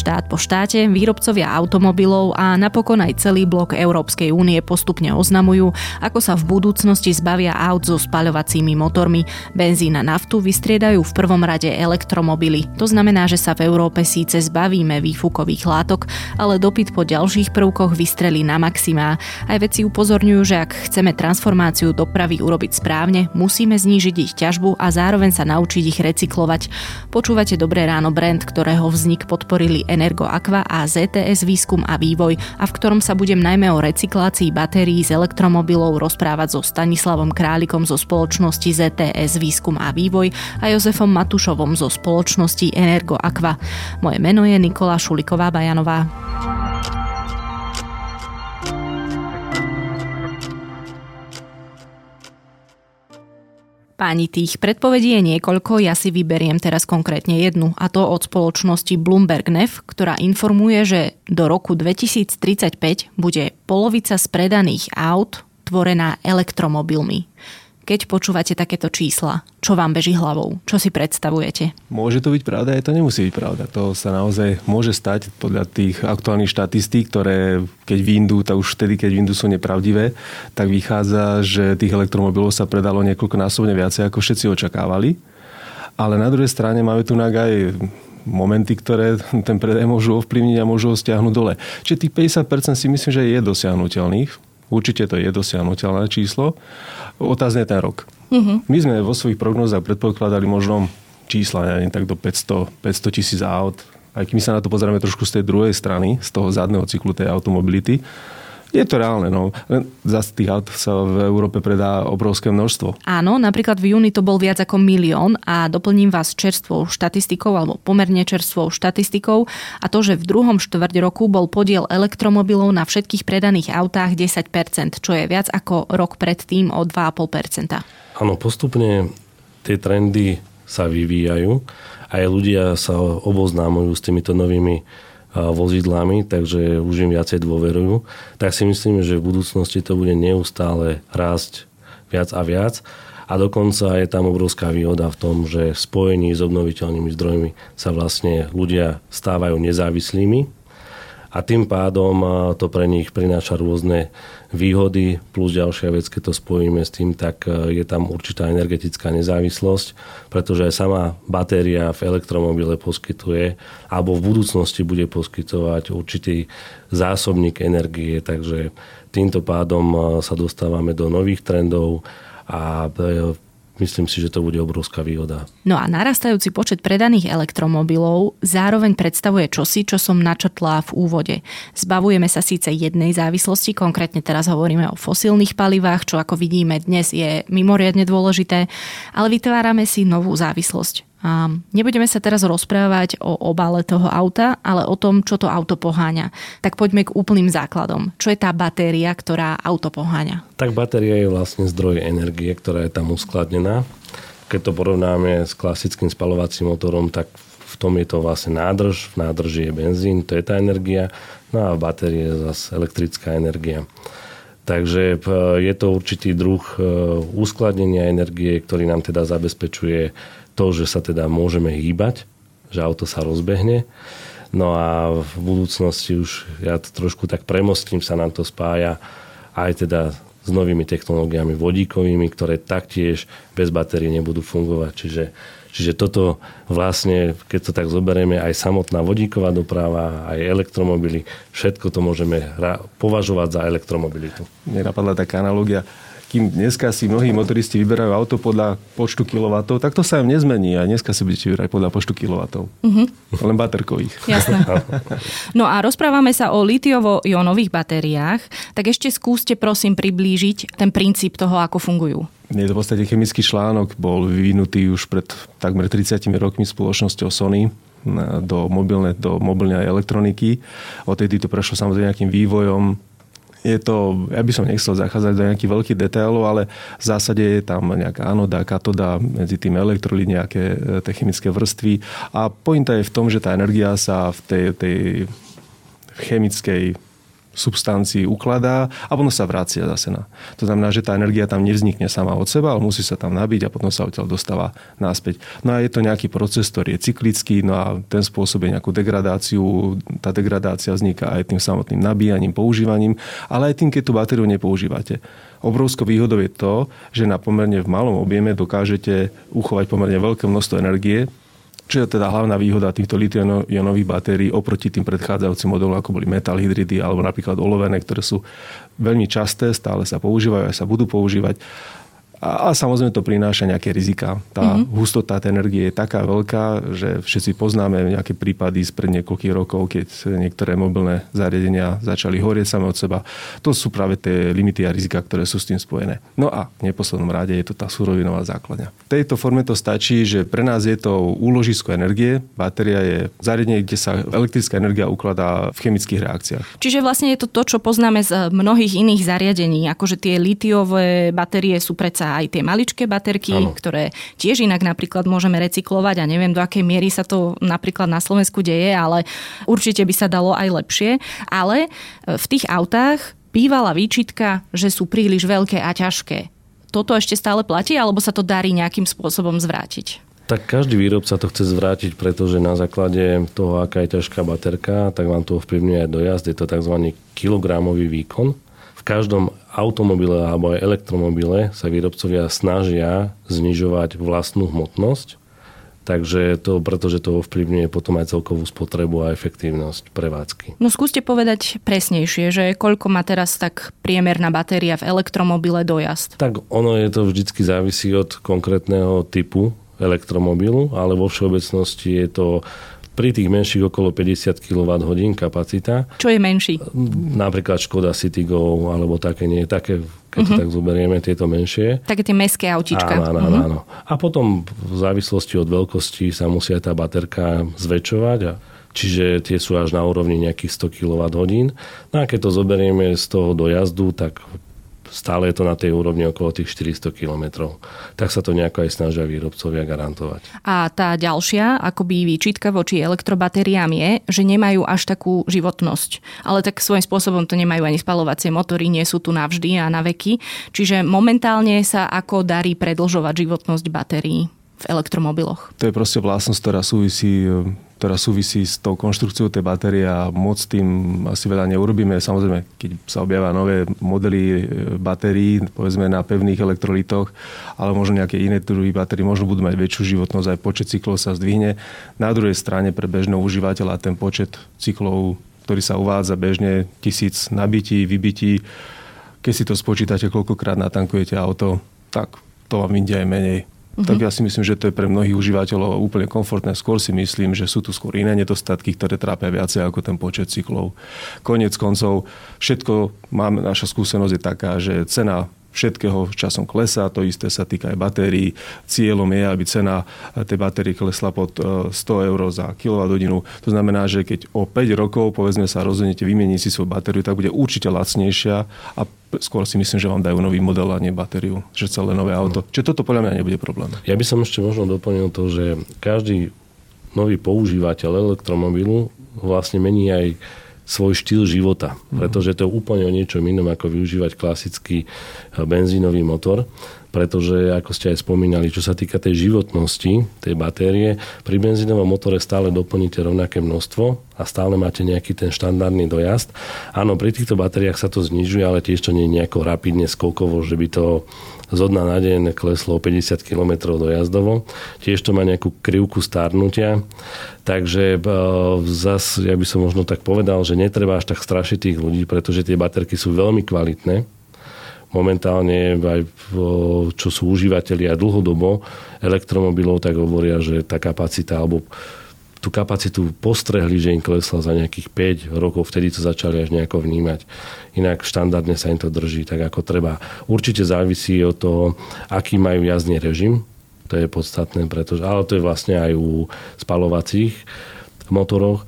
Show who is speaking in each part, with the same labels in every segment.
Speaker 1: Štát po štáte, výrobcovia automobilov a napokon aj celý blok Európskej únie postupne oznamujú, ako sa v budúcnosti zbavia aut so spaľovacími motormi. Benzín a naftu vystriedajú v prvom rade elektromobily. To znamená, že sa v Európe síce zbavíme výfukových látok, ale dopyt po ďalších prvkoch vystrelí na maximá. Aj vedci upozorňujú, že ak chceme transformáciu dopravy urobiť správne, musíme znížiť ich ťažbu a zároveň sa naučiť ich recyklovať. Počúvate Dobré ráno brand, ktorého vznik podporili Energo Aqua a ZTS Výskum a vývoj a v ktorom sa budem najmä o recyklácii batérií z elektromobilov rozprávať so Stanislavom Králikom zo spoločnosti ZTS Výskum a vývoj a Jozefom Matušovom zo spoločnosti Energo Aqua. Moje meno je Nikola Šuliková-Bajanová. Páni, tých predpovedí je niekoľko, ja si vyberiem teraz konkrétne jednu, a to od spoločnosti Bloomberg Nef, ktorá informuje, že do roku 2035 bude polovica z predaných aut tvorená elektromobilmi. Keď počúvate takéto čísla, čo vám beží hlavou? Čo si predstavujete?
Speaker 2: Môže to byť pravda, aj to nemusí byť pravda. To sa naozaj môže stať podľa tých aktuálnych štatistík, ktoré keď vyndú, tak už vtedy, keď vyndú sú nepravdivé, tak vychádza, že tých elektromobilov sa predalo niekoľkonásobne viacej, ako všetci očakávali. Ale na druhej strane máme tu aj momenty, ktoré ten predaj môžu ovplyvniť a môžu ho stiahnuť dole. Čiže tých 50% si myslím, že je dosiahnutelných Určite to je dosiahnutelné číslo. Otázne ten rok. Uh-huh. My sme vo svojich prognózach predpokladali možno čísla, neviem, tak do 500, 500 tisíc aut. Aj keď my sa na to pozrieme trošku z tej druhej strany, z toho zadného cyklu tej automobility, je to reálne, no. Zas tých aut sa v Európe predá obrovské množstvo.
Speaker 1: Áno, napríklad v júni to bol viac ako milión a doplním vás čerstvou štatistikou alebo pomerne čerstvou štatistikou a to, že v druhom štvrť roku bol podiel elektromobilov na všetkých predaných autách 10%, čo je viac ako rok predtým o 2,5%.
Speaker 3: Áno, postupne tie trendy sa vyvíjajú a aj ľudia sa oboznámujú s týmito novými vozidlami, takže už im viacej dôverujú, tak si myslím, že v budúcnosti to bude neustále rásť viac a viac. A dokonca je tam obrovská výhoda v tom, že v spojení s obnoviteľnými zdrojmi sa vlastne ľudia stávajú nezávislými a tým pádom to pre nich prináša rôzne výhody, plus ďalšia vec, keď to spojíme s tým, tak e, je tam určitá energetická nezávislosť, pretože aj sama batéria v elektromobile poskytuje alebo v budúcnosti bude poskytovať určitý zásobník energie, takže týmto pádom e, sa dostávame do nových trendov a e, myslím si, že to bude obrovská výhoda.
Speaker 1: No a narastajúci počet predaných elektromobilov zároveň predstavuje čosi, čo som načrtla v úvode. Zbavujeme sa síce jednej závislosti, konkrétne teraz hovoríme o fosílnych palivách, čo ako vidíme dnes je mimoriadne dôležité, ale vytvárame si novú závislosť. Nebudeme sa teraz rozprávať o obale toho auta, ale o tom, čo to auto poháňa. Tak poďme k úplným základom. Čo je tá batéria, ktorá auto poháňa?
Speaker 3: Tak batéria je vlastne zdroj energie, ktorá je tam uskladnená. Keď to porovnáme s klasickým spalovacím motorom, tak v tom je to vlastne nádrž, v nádrži je benzín, to je tá energia, no a v batérii je zase elektrická energia. Takže e, je to určitý druh e, uskladnenia energie, ktorý nám teda zabezpečuje to, že sa teda môžeme hýbať, že auto sa rozbehne. No a v budúcnosti už ja to trošku tak premostím, sa nám to spája aj teda s novými technológiami vodíkovými, ktoré taktiež bez batérií nebudú fungovať. Čiže, čiže toto vlastne, keď to tak zoberieme, aj samotná vodíková doprava, aj elektromobily, všetko to môžeme považovať za elektromobilitu.
Speaker 2: Mne napadla taká analogia kým dneska si mnohí motoristi vyberajú auto podľa počtu kilovatov, tak to sa im nezmení a dneska si budete vyberať podľa počtu kilovatov. Mm-hmm. Len baterkových.
Speaker 1: Jasné. No a rozprávame sa o litiovo-ionových batériách, tak ešte skúste prosím priblížiť ten princíp toho, ako fungujú.
Speaker 2: Je to v podstate chemický článok, bol vyvinutý už pred takmer 30 rokmi spoločnosťou Sony do mobilnej, do mobilnej elektroniky. Od tej to prešlo samozrejme nejakým vývojom, je to, ja by som nechcel zachádzať do nejakých veľkých detailov, ale v zásade je tam nejaká anoda, katoda, medzi tým elektroly, nejaké e, tie chemické vrstvy. A pointa je v tom, že tá energia sa v tej, tej chemickej substancii ukladá a potom sa vracia zase na. To znamená, že tá energia tam nevznikne sama od seba, ale musí sa tam nabiť a potom sa odtiaľ dostáva náspäť. No a je to nejaký proces, ktorý je cyklický, no a ten spôsobuje nejakú degradáciu. Tá degradácia vzniká aj tým samotným nabíjaním, používaním, ale aj tým, keď tú batériu nepoužívate. Obrovskou výhodou je to, že na pomerne v malom objeme dokážete uchovať pomerne veľké množstvo energie, čo je teda hlavná výhoda týchto litionových batérií oproti tým predchádzajúcim modelom, ako boli metal hydridy alebo napríklad olovené, ktoré sú veľmi časté, stále sa používajú a sa budú používať. A, a samozrejme to prináša nejaké rizika. Tá mm-hmm. hustota tej energie je taká veľká, že všetci poznáme nejaké prípady spred niekoľkých rokov, keď niektoré mobilné zariadenia začali horieť same od seba. To sú práve tie limity a rizika, ktoré sú s tým spojené. No a v neposlednom rade je to tá surovinová základňa. V tejto forme to stačí, že pre nás je to úložisko energie. Batéria je zariadenie, kde sa elektrická energia ukladá v chemických reakciách.
Speaker 4: Čiže vlastne je to to, čo poznáme z mnohých iných zariadení, akože tie litiové batérie sú predsa aj tie maličké baterky, ano. ktoré tiež inak napríklad môžeme recyklovať a neviem do akej miery sa to napríklad na Slovensku deje, ale určite by sa dalo aj lepšie. Ale e, v tých autách bývala výčitka, že sú príliš veľké a ťažké. Toto ešte stále platí, alebo sa to darí nejakým spôsobom zvrátiť?
Speaker 3: Tak každý výrobca to chce zvrátiť, pretože na základe toho, aká je ťažká baterka, tak vám to ovplyvňuje aj dojazd. Je to tzv. kilogramový výkon v každom automobile alebo aj elektromobile sa výrobcovia snažia znižovať vlastnú hmotnosť, takže to, pretože to ovplyvňuje potom aj celkovú spotrebu a efektívnosť prevádzky.
Speaker 4: No skúste povedať presnejšie, že koľko má teraz tak priemerná batéria v elektromobile dojazd?
Speaker 3: Tak ono je to vždycky závisí od konkrétneho typu elektromobilu, ale vo všeobecnosti je to pri tých menších okolo 50 kWh kapacita.
Speaker 4: Čo je menší?
Speaker 3: Napríklad Škoda Citigo alebo také nie, také keď uh-huh. tak zoberieme tieto menšie.
Speaker 4: Také tie mestské autíčka.
Speaker 3: Áno, áno, uh-huh. áno. A potom v závislosti od veľkosti sa musia tá baterka zväčšovať a čiže tie sú až na úrovni nejakých 100 kWh. No a keď to zoberieme z toho dojazdu, tak stále je to na tej úrovni okolo tých 400 km. Tak sa to nejako aj snažia výrobcovia garantovať.
Speaker 4: A tá ďalšia, akoby výčitka voči elektrobatériám je, že nemajú až takú životnosť. Ale tak svojím spôsobom to nemajú ani spalovacie motory, nie sú tu navždy a na veky. Čiže momentálne sa ako darí predlžovať životnosť batérií v elektromobiloch?
Speaker 2: To je proste vlastnosť, ktorá súvisí ktorá súvisí s tou konštrukciou tej batérie a moc tým asi veľa neurobíme. Samozrejme, keď sa objavia nové modely e, batérií, povedzme na pevných elektrolitoch, ale možno nejaké iné druhy batérií, možno budú mať väčšiu životnosť, aj počet cyklov sa zdvihne. Na druhej strane pre bežného užívateľa ten počet cyklov, ktorý sa uvádza bežne, tisíc nabití, vybití, keď si to spočítate, koľkokrát natankujete auto, tak to vám ide aj menej. Uh-huh. Tak ja si myslím, že to je pre mnohých užívateľov úplne komfortné. Skôr si myslím, že sú tu skôr iné nedostatky, ktoré trápia viacej ako ten počet cyklov. Konec koncov, všetko, máme, naša skúsenosť je taká, že cena všetkého časom klesá, to isté sa týka aj batérií. Cieľom je, aby cena tej batérie klesla pod 100 e, eur za kWh. To znamená, že keď o 5 rokov povedzme sa rozhodnete vymeniť si svoju batériu, tak bude určite lacnejšia a skôr si myslím, že vám dajú nový model a nie batériu, že celé nové auto. Čiže toto podľa mňa nebude problém.
Speaker 3: Ja by som ešte možno doplnil to, že každý nový používateľ elektromobilu vlastne mení aj svoj štýl života, mhm. pretože to je úplne o niečom inom, ako využívať klasický eh, benzínový motor pretože ako ste aj spomínali, čo sa týka tej životnosti tej batérie, pri benzínovom motore stále doplníte rovnaké množstvo a stále máte nejaký ten štandardný dojazd. Áno, pri týchto batériách sa to znižuje, ale tiež to nie je nejako rapidne skokovo, že by to zo dna na deň kleslo o 50 km dojazdovo. Tiež to má nejakú krivku stárnutia, takže e, zas ja by som možno tak povedal, že netreba až tak strašiť tých ľudí, pretože tie baterky sú veľmi kvalitné momentálne aj čo sú užívateľia dlhodobo elektromobilov, tak hovoria, že tá kapacita alebo tú kapacitu postrehli, že im klesla za nejakých 5 rokov, vtedy to začali až nejako vnímať. Inak štandardne sa im to drží tak, ako treba. Určite závisí od toho, aký majú jazdný režim, to je podstatné, pretože, ale to je vlastne aj u spalovacích motoroch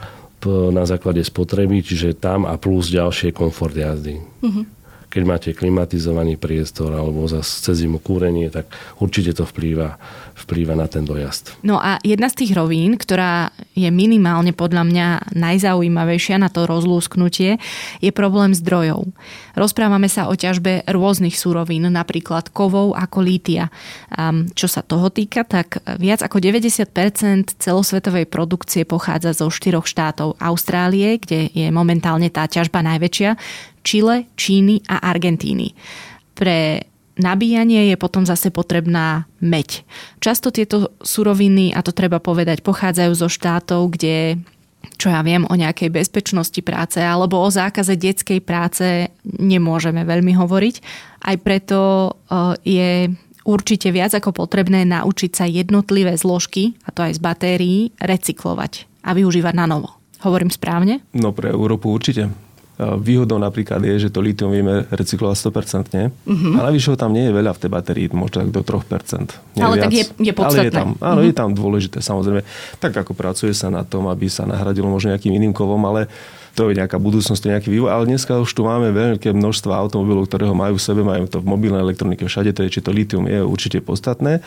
Speaker 3: na základe spotreby, čiže tam a plus ďalšie komfort jazdy. Mm-hmm keď máte klimatizovaný priestor alebo zase cez zimu kúrenie, tak určite to vplýva, vplýva na ten dojazd.
Speaker 1: No a jedna z tých rovín, ktorá je minimálne podľa mňa najzaujímavejšia na to rozlúsknutie, je problém zdrojov. Rozprávame sa o ťažbe rôznych súrovín, napríklad kovov ako lítia. Čo sa toho týka, tak viac ako 90% celosvetovej produkcie pochádza zo štyroch štátov Austrálie, kde je momentálne tá ťažba najväčšia, Čile, Číny a Argentíny. Pre nabíjanie je potom zase potrebná meď. Často tieto suroviny, a to treba povedať, pochádzajú zo štátov, kde čo ja viem o nejakej bezpečnosti práce alebo o zákaze detskej práce nemôžeme veľmi hovoriť. Aj preto e, je určite viac ako potrebné naučiť sa jednotlivé zložky, a to aj z batérií, recyklovať a využívať na novo. Hovorím správne?
Speaker 2: No pre Európu určite. Výhodou napríklad je, že to litium vieme recyklovať 100%, uh-huh. ale navyše tam nie je veľa v tej batérii, možno tak do 3%.
Speaker 1: Nie ale viac. tak je, je podstatné.
Speaker 2: Ale je tam, áno, uh-huh. je tam dôležité, samozrejme. Tak ako pracuje sa na tom, aby sa nahradilo možno nejakým iným kovom, ale to je nejaká budúcnosť, to je nejaký vývoj, ale dneska už tu máme veľké množstvo automobilov, ktoré ho majú v sebe, majú to v mobilnej elektronike, všade to je, či to litium je určite podstatné.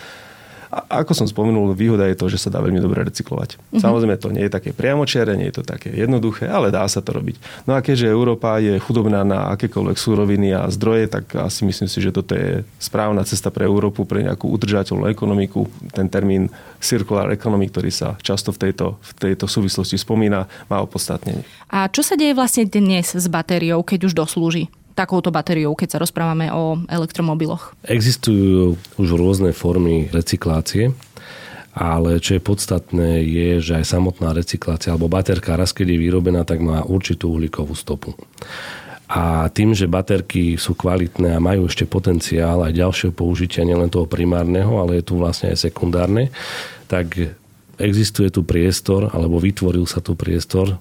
Speaker 2: A ako som spomenul, výhoda je to, že sa dá veľmi dobre recyklovať. Mm-hmm. Samozrejme, to nie je také priamočiare, nie je to také jednoduché, ale dá sa to robiť. No a keďže Európa je chudobná na akékoľvek súroviny a zdroje, tak asi myslím si, že toto je správna cesta pre Európu, pre nejakú udržateľnú ekonomiku. Ten termín circular economy, ktorý sa často v tejto, v tejto súvislosti spomína, má opodstatnenie.
Speaker 1: A čo sa deje vlastne dnes s batériou, keď už doslúži? Takouto batériou, keď sa rozprávame o elektromobiloch?
Speaker 3: Existujú už rôzne formy recyklácie, ale čo je podstatné je, že aj samotná recyklácia alebo baterka raz, keď je vyrobená, tak má určitú uhlíkovú stopu. A tým, že baterky sú kvalitné a majú ešte potenciál aj ďalšieho použitia, nielen toho primárneho, ale je tu vlastne aj sekundárne, tak existuje tu priestor, alebo vytvoril sa tu priestor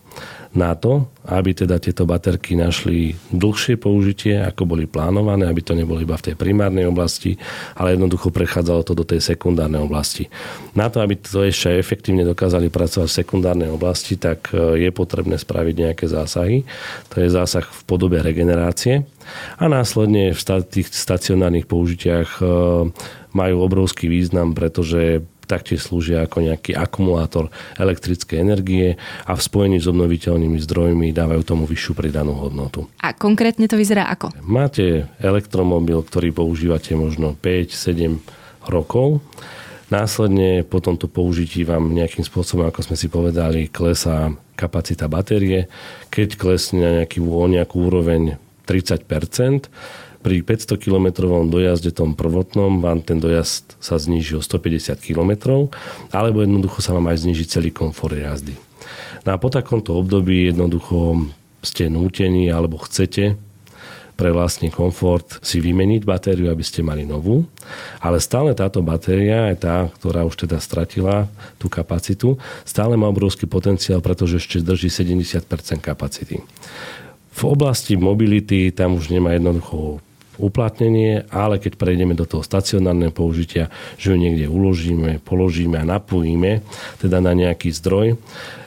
Speaker 3: na to, aby teda tieto baterky našli dlhšie použitie, ako boli plánované, aby to nebolo iba v tej primárnej oblasti, ale jednoducho prechádzalo to do tej sekundárnej oblasti. Na to, aby to ešte efektívne dokázali pracovať v sekundárnej oblasti, tak e, je potrebné spraviť nejaké zásahy. To je zásah v podobe regenerácie a následne v tých stacionárnych použitiach e, majú obrovský význam, pretože taktiež slúžia ako nejaký akumulátor elektrickej energie a v spojení s obnoviteľnými zdrojmi dávajú tomu vyššiu pridanú hodnotu.
Speaker 1: A konkrétne to vyzerá ako?
Speaker 3: Máte elektromobil, ktorý používate možno 5-7 rokov. Následne po tomto použití vám nejakým spôsobom, ako sme si povedali, klesá kapacita batérie. Keď klesne na nejaký, o nejakú úroveň 30 pri 500 km dojazde tom prvotnom vám ten dojazd sa zníži o 150 km, alebo jednoducho sa vám aj zníži celý komfort jazdy. No a po takomto období jednoducho ste nútení alebo chcete pre vlastný komfort si vymeniť batériu, aby ste mali novú. Ale stále táto batéria je tá, ktorá už teda stratila tú kapacitu, stále má obrovský potenciál, pretože ešte drží 70% kapacity. V oblasti mobility tam už nemá jednoducho uplatnenie, ale keď prejdeme do toho stacionárneho použitia, že ju niekde uložíme, položíme a napojíme, teda na nejaký zdroj,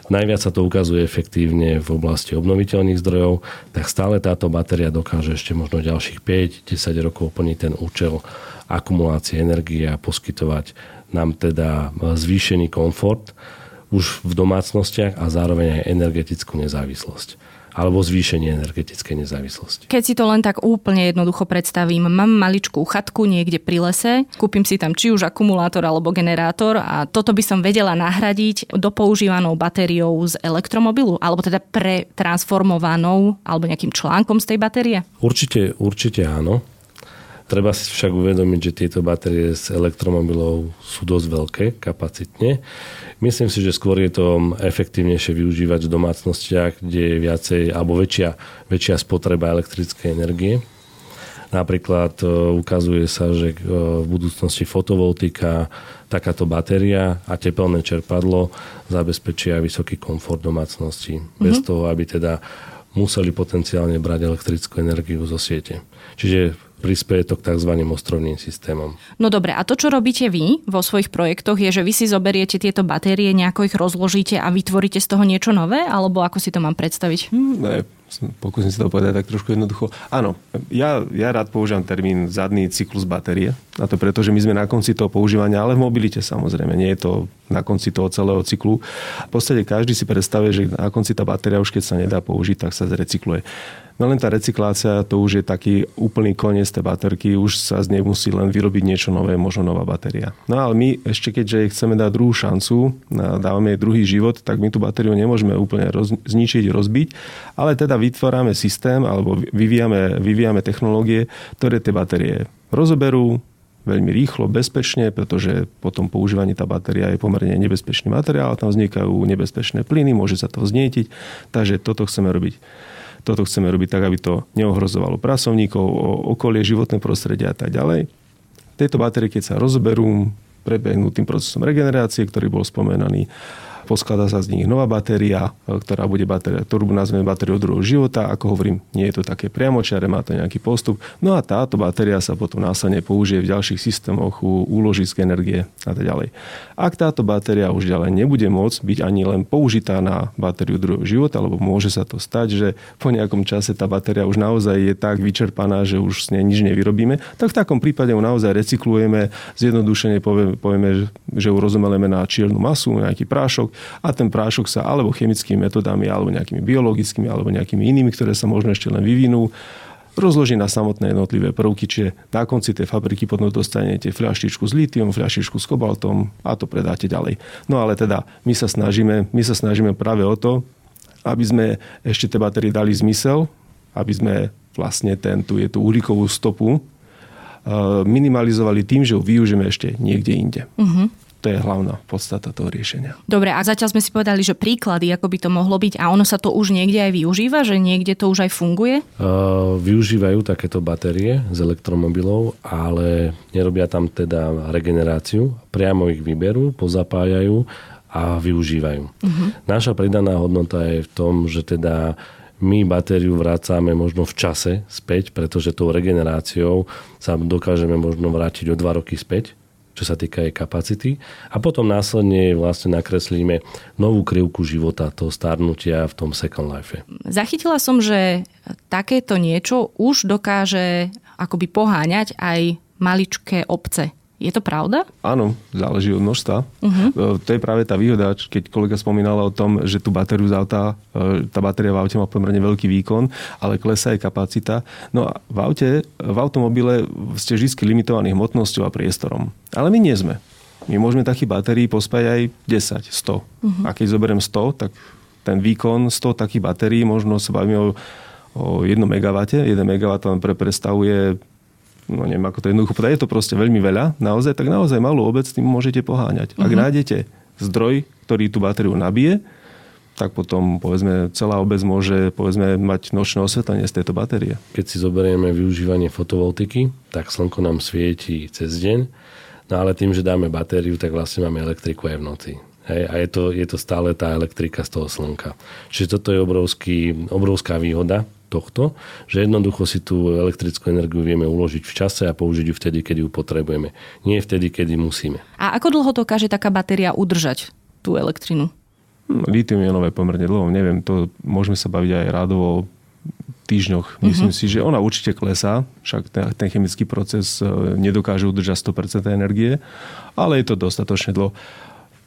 Speaker 3: Najviac sa to ukazuje efektívne v oblasti obnoviteľných zdrojov, tak stále táto batéria dokáže ešte možno ďalších 5-10 rokov plniť ten účel akumulácie energie a poskytovať nám teda zvýšený komfort už v domácnostiach a zároveň aj energetickú nezávislosť alebo zvýšenie energetickej nezávislosti.
Speaker 1: Keď si to len tak úplne jednoducho predstavím, mám maličkú chatku niekde pri lese, kúpim si tam či už akumulátor alebo generátor a toto by som vedela nahradiť do používanou batériou z elektromobilu, alebo teda pretransformovanou alebo nejakým článkom z tej batérie?
Speaker 3: Určite, určite áno. Treba si však uvedomiť, že tieto batérie z elektromobilov sú dosť veľké kapacitne. Myslím si, že skôr je to efektívnejšie využívať v domácnostiach, kde je viacej alebo väčšia, väčšia spotreba elektrickej energie. Napríklad e, ukazuje sa, že e, v budúcnosti fotovoltika, takáto batéria a tepelné čerpadlo zabezpečia vysoký komfort domácnosti. Mm-hmm. Bez toho, aby teda museli potenciálne brať elektrickú energiu zo siete. Čiže prispieje to k tzv. ostrovným systémom.
Speaker 1: No dobre, a to, čo robíte vy vo svojich projektoch, je, že vy si zoberiete tieto batérie, nejako ich rozložíte a vytvoríte z toho niečo nové? Alebo ako si to mám predstaviť?
Speaker 2: Hmm, ne, pokúsim sa to povedať tak trošku jednoducho. Áno, ja, ja rád používam termín zadný cyklus batérie. A to preto, že my sme na konci toho používania, ale v mobilite samozrejme. Nie je to na konci toho celého cyklu. V podstate každý si predstavuje, že na konci tá batéria už keď sa nedá použiť, tak sa zrecykluje. No len tá recyklácia, to už je taký úplný koniec tej baterky, už sa z nej musí len vyrobiť niečo nové, možno nová batéria. No ale my ešte keďže chceme dať druhú šancu, dávame jej druhý život, tak my tú batériu nemôžeme úplne roz, zničiť, rozbiť, ale teda vytvárame systém alebo vyvíjame, vyvíjame technológie, ktoré tie batérie rozoberú, veľmi rýchlo, bezpečne, pretože po tom používaní tá batéria je pomerne nebezpečný materiál, tam vznikajú nebezpečné plyny, môže sa to vznietiť, takže toto chceme robiť. Toto chceme robiť tak, aby to neohrozovalo pracovníkov, okolie, životné prostredie a tak ďalej. Tieto batérie, keď sa rozoberú, prebehnú tým procesom regenerácie, ktorý bol spomenaný, poskladá sa z nich nová batéria, e, ktorá bude batéria, ktorú nazveme batériou druhého života. Ako hovorím, nie je to také priamočiare, má to nejaký postup. No a táto batéria sa potom následne použije v ďalších systémoch u úložisk energie a tak ďalej. Ak táto batéria už ďalej nebude môcť byť ani len použitá na batériu druhého života, alebo môže sa to stať, že po nejakom čase tá batéria už naozaj je tak vyčerpaná, že už s nej nič nevyrobíme, tak v takom prípade ju naozaj recyklujeme, zjednodušene povieme, povieme že ju rozumeleme na čiernu masu, nejaký prášok a ten prášok sa alebo chemickými metodami, alebo nejakými biologickými, alebo nejakými inými, ktoré sa možno ešte len vyvinú, rozloží na samotné jednotlivé prvky, čiže na konci tej fabriky potom dostanete fľaštičku s litium, fľaštičku s kobaltom a to predáte ďalej. No ale teda my sa snažíme, my sa snažíme práve o to, aby sme ešte tie batérie dali zmysel, aby sme vlastne ten, tu je tú uhlíkovú stopu eh, minimalizovali tým, že ju využijeme ešte niekde inde. Uh-huh to je hlavná podstata toho riešenia.
Speaker 1: Dobre, a zatiaľ sme si povedali, že príklady, ako by to mohlo byť, a ono sa to už niekde aj využíva, že niekde to už aj funguje?
Speaker 3: Uh, využívajú takéto batérie z elektromobilov, ale nerobia tam teda regeneráciu, priamo ich vyberú, pozapájajú a využívajú. Uh-huh. Naša pridaná hodnota je v tom, že teda my batériu vrácame možno v čase späť, pretože tou regeneráciou sa dokážeme možno vrátiť o dva roky späť čo sa týka jej kapacity. A potom následne vlastne nakreslíme novú krivku života, toho starnutia v tom Second Life.
Speaker 1: Zachytila som, že takéto niečo už dokáže akoby poháňať aj maličké obce. Je to pravda?
Speaker 2: Áno, záleží od množstva. Uh-huh. To je práve tá výhoda, keď kolega spomínala o tom, že tú batériu z auta, e, tá batéria v aute má pomerne veľký výkon, ale klesá aj kapacita. No a v aute, v automobile ste vždy limitovaní hmotnosťou a priestorom. Ale my nie sme. My môžeme takých batérií pospať aj 10, 100. Uh-huh. A keď zoberiem 100, tak ten výkon 100 takých batérií, možno sa bavíme o, o 1 MW. 1 MW pre predstavuje no neviem ako to jednoducho povedať, je to proste veľmi veľa, naozaj, tak naozaj malú obec tým môžete poháňať. Ak uh-huh. nájdete zdroj, ktorý tú batériu nabije, tak potom povedzme celá obec môže povedzme mať nočné osvetlenie z tejto batérie.
Speaker 3: Keď si zoberieme využívanie fotovoltiky, tak slnko nám svieti cez deň, no ale tým, že dáme batériu, tak vlastne máme elektriku aj v noci. Hej, a je to, je to stále tá elektrika z toho slnka. Čiže toto je obrovský, obrovská výhoda tohto, že jednoducho si tú elektrickú energiu vieme uložiť v čase a použiť ju vtedy, keď ju potrebujeme. Nie vtedy, kedy musíme.
Speaker 1: A ako dlho dokáže taká batéria udržať tú elektrinu?
Speaker 2: Hm, Litium nové pomerne dlho, neviem, to môžeme sa baviť aj rádovo týždňoch. Myslím uh-huh. si, že ona určite klesá, však ten, ten chemický proces e, nedokáže udržať 100% energie, ale je to dostatočne dlho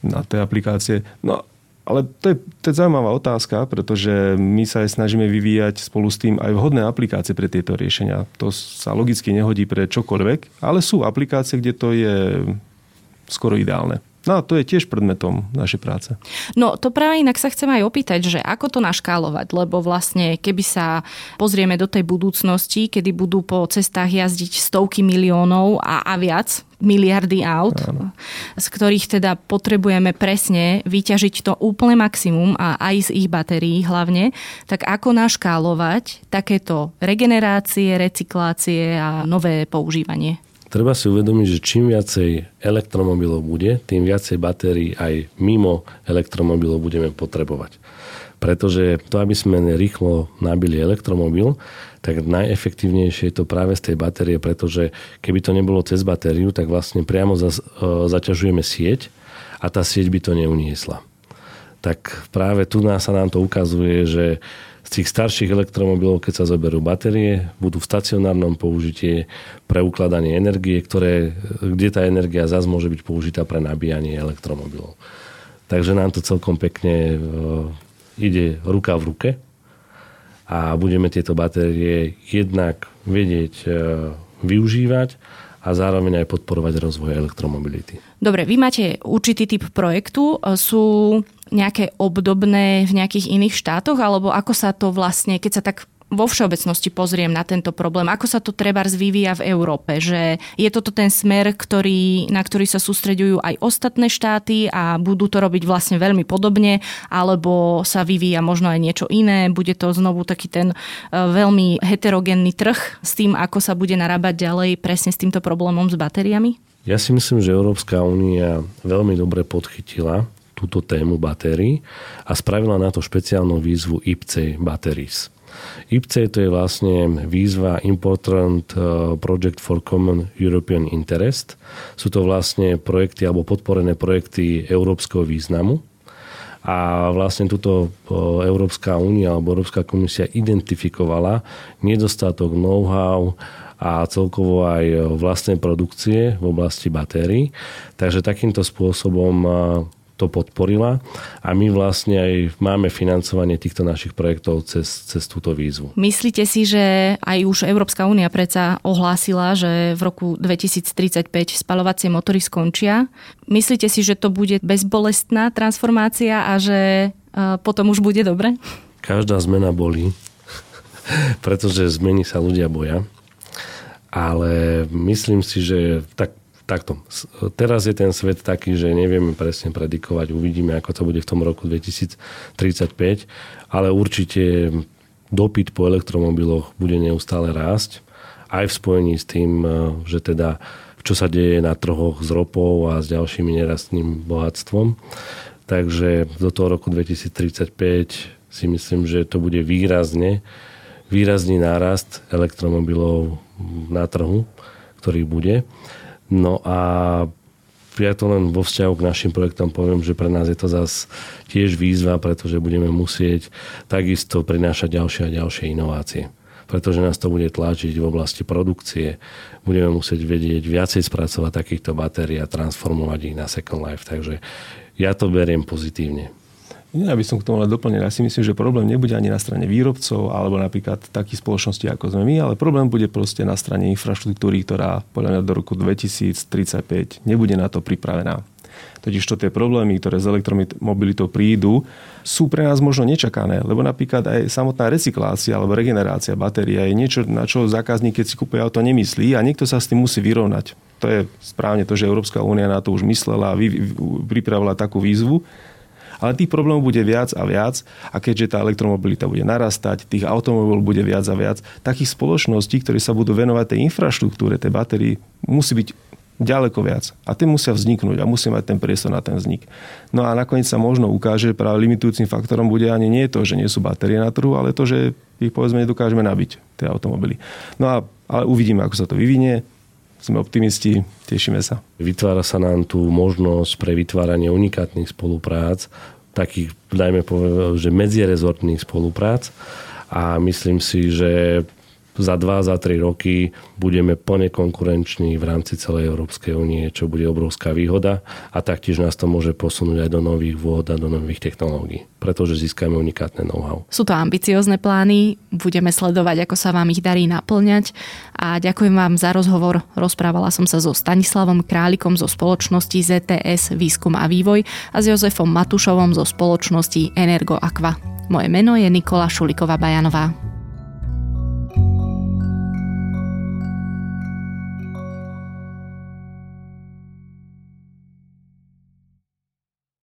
Speaker 2: na tej aplikácie. No ale to je, to je zaujímavá otázka, pretože my sa aj snažíme vyvíjať spolu s tým aj vhodné aplikácie pre tieto riešenia. To sa logicky nehodí pre čokoľvek, ale sú aplikácie, kde to je skoro ideálne. No a to je tiež predmetom našej práce.
Speaker 1: No to práve inak sa chcem aj opýtať, že ako to naškálovať, lebo vlastne keby sa pozrieme do tej budúcnosti, kedy budú po cestách jazdiť stovky miliónov a, a viac, miliardy aut, Áno. z ktorých teda potrebujeme presne vyťažiť to úplne maximum a aj z ich batérií hlavne, tak ako naškálovať takéto regenerácie, recyklácie a nové používanie?
Speaker 3: Treba si uvedomiť, že čím viacej elektromobilov bude, tým viacej batérií aj mimo elektromobilov budeme potrebovať. Pretože to, aby sme rýchlo nabili elektromobil, tak najefektívnejšie je to práve z tej batérie, pretože keby to nebolo cez batériu, tak vlastne priamo za, e, zaťažujeme sieť a tá sieť by to neuniesla. Tak práve tu nás sa nám to ukazuje, že tých starších elektromobilov, keď sa zoberú batérie, budú v stacionárnom použitie pre ukladanie energie, ktoré, kde tá energia zase môže byť použitá pre nabíjanie elektromobilov. Takže nám to celkom pekne e, ide ruka v ruke a budeme tieto batérie jednak vedieť e, využívať a zároveň aj podporovať rozvoj elektromobility.
Speaker 1: Dobre, vy máte určitý typ projektu. Sú nejaké obdobné v nejakých iných štátoch, alebo ako sa to vlastne, keď sa tak vo všeobecnosti pozriem na tento problém, ako sa to treba vyvíja v Európe, že je toto ten smer, ktorý, na ktorý sa sústreďujú aj ostatné štáty a budú to robiť vlastne veľmi podobne, alebo sa vyvíja možno aj niečo iné, bude to znovu taký ten e, veľmi heterogénny trh s tým, ako sa bude narábať ďalej presne s týmto problémom s batériami?
Speaker 3: Ja si myslím, že Európska únia veľmi dobre podchytila túto tému batérií a spravila na to špeciálnu výzvu IPC Batteries. IPC to je vlastne výzva Important uh, Project for Common European Interest. Sú to vlastne projekty alebo podporené projekty európskeho významu. A vlastne túto uh, Európska únia alebo Európska komisia identifikovala nedostatok know-how a celkovo aj vlastnej produkcie v oblasti batérií. Takže takýmto spôsobom uh, to podporila a my vlastne aj máme financovanie týchto našich projektov cez, cez túto výzvu.
Speaker 1: Myslíte si, že aj už Európska únia predsa ohlásila, že v roku 2035 spalovacie motory skončia? Myslíte si, že to bude bezbolestná transformácia a že e, potom už bude dobre?
Speaker 3: Každá zmena bolí, pretože zmeny sa ľudia boja ale myslím si, že tak takto. Teraz je ten svet taký, že nevieme presne predikovať. Uvidíme, ako to bude v tom roku 2035, ale určite dopyt po elektromobiloch bude neustále rásť. Aj v spojení s tým, e, že teda čo sa deje na trhoch s ropou a s ďalšími nerastným bohatstvom. Takže do toho roku 2035 si myslím, že to bude výrazne, výrazný nárast elektromobilov na trhu, ktorý bude. No a ja to len vo vzťahu k našim projektom poviem, že pre nás je to zase tiež výzva, pretože budeme musieť takisto prinášať ďalšie a ďalšie inovácie pretože nás to bude tlačiť v oblasti produkcie. Budeme musieť vedieť viacej spracovať takýchto batérií a transformovať ich na Second Life. Takže ja to beriem pozitívne.
Speaker 2: Ja by som k tomu len doplnil. Ja si myslím, že problém nebude ani na strane výrobcov alebo napríklad takých spoločností ako sme my, ale problém bude proste na strane infraštruktúry, ktorá podľa mňa do roku 2035 nebude na to pripravená. Totiž to tie problémy, ktoré s elektromobilitou prídu, sú pre nás možno nečakané, lebo napríklad aj samotná recyklácia alebo regenerácia batéria je niečo, na čo zákazník, keď si kúpuje auto, nemyslí a niekto sa s tým musí vyrovnať. To je správne to, že Európska únia na to už myslela a pripravila takú výzvu, ale tých problémov bude viac a viac a keďže tá elektromobilita bude narastať, tých automobilov bude viac a viac, takých spoločností, ktoré sa budú venovať tej infraštruktúre, tej batérii, musí byť ďaleko viac. A tie musia vzniknúť a musí mať ten priestor na ten vznik. No a nakoniec sa možno ukáže, že práve limitujúcim faktorom bude ani nie to, že nie sú batérie na trhu, ale to, že ich povedzme nedokážeme nabiť, tie automobily. No a ale uvidíme, ako sa to vyvinie sme optimisti, tešíme sa.
Speaker 3: Vytvára sa nám tu možnosť pre vytváranie unikátnych spoluprác, takých, dajme povedať, že medzierezortných spoluprác a myslím si, že za dva, za tri roky budeme plne konkurenční v rámci celej Európskej únie, čo bude obrovská výhoda a taktiež nás to môže posunúť aj do nových vôd a do nových technológií, pretože získame unikátne know-how.
Speaker 1: Sú to ambiciozne plány, budeme sledovať, ako sa vám ich darí naplňať a ďakujem vám za rozhovor. Rozprávala som sa so Stanislavom Králikom zo spoločnosti ZTS Výskum a vývoj a s Jozefom Matušovom zo spoločnosti Energo Aqua. Moje meno je Nikola Šuliková-Bajanová.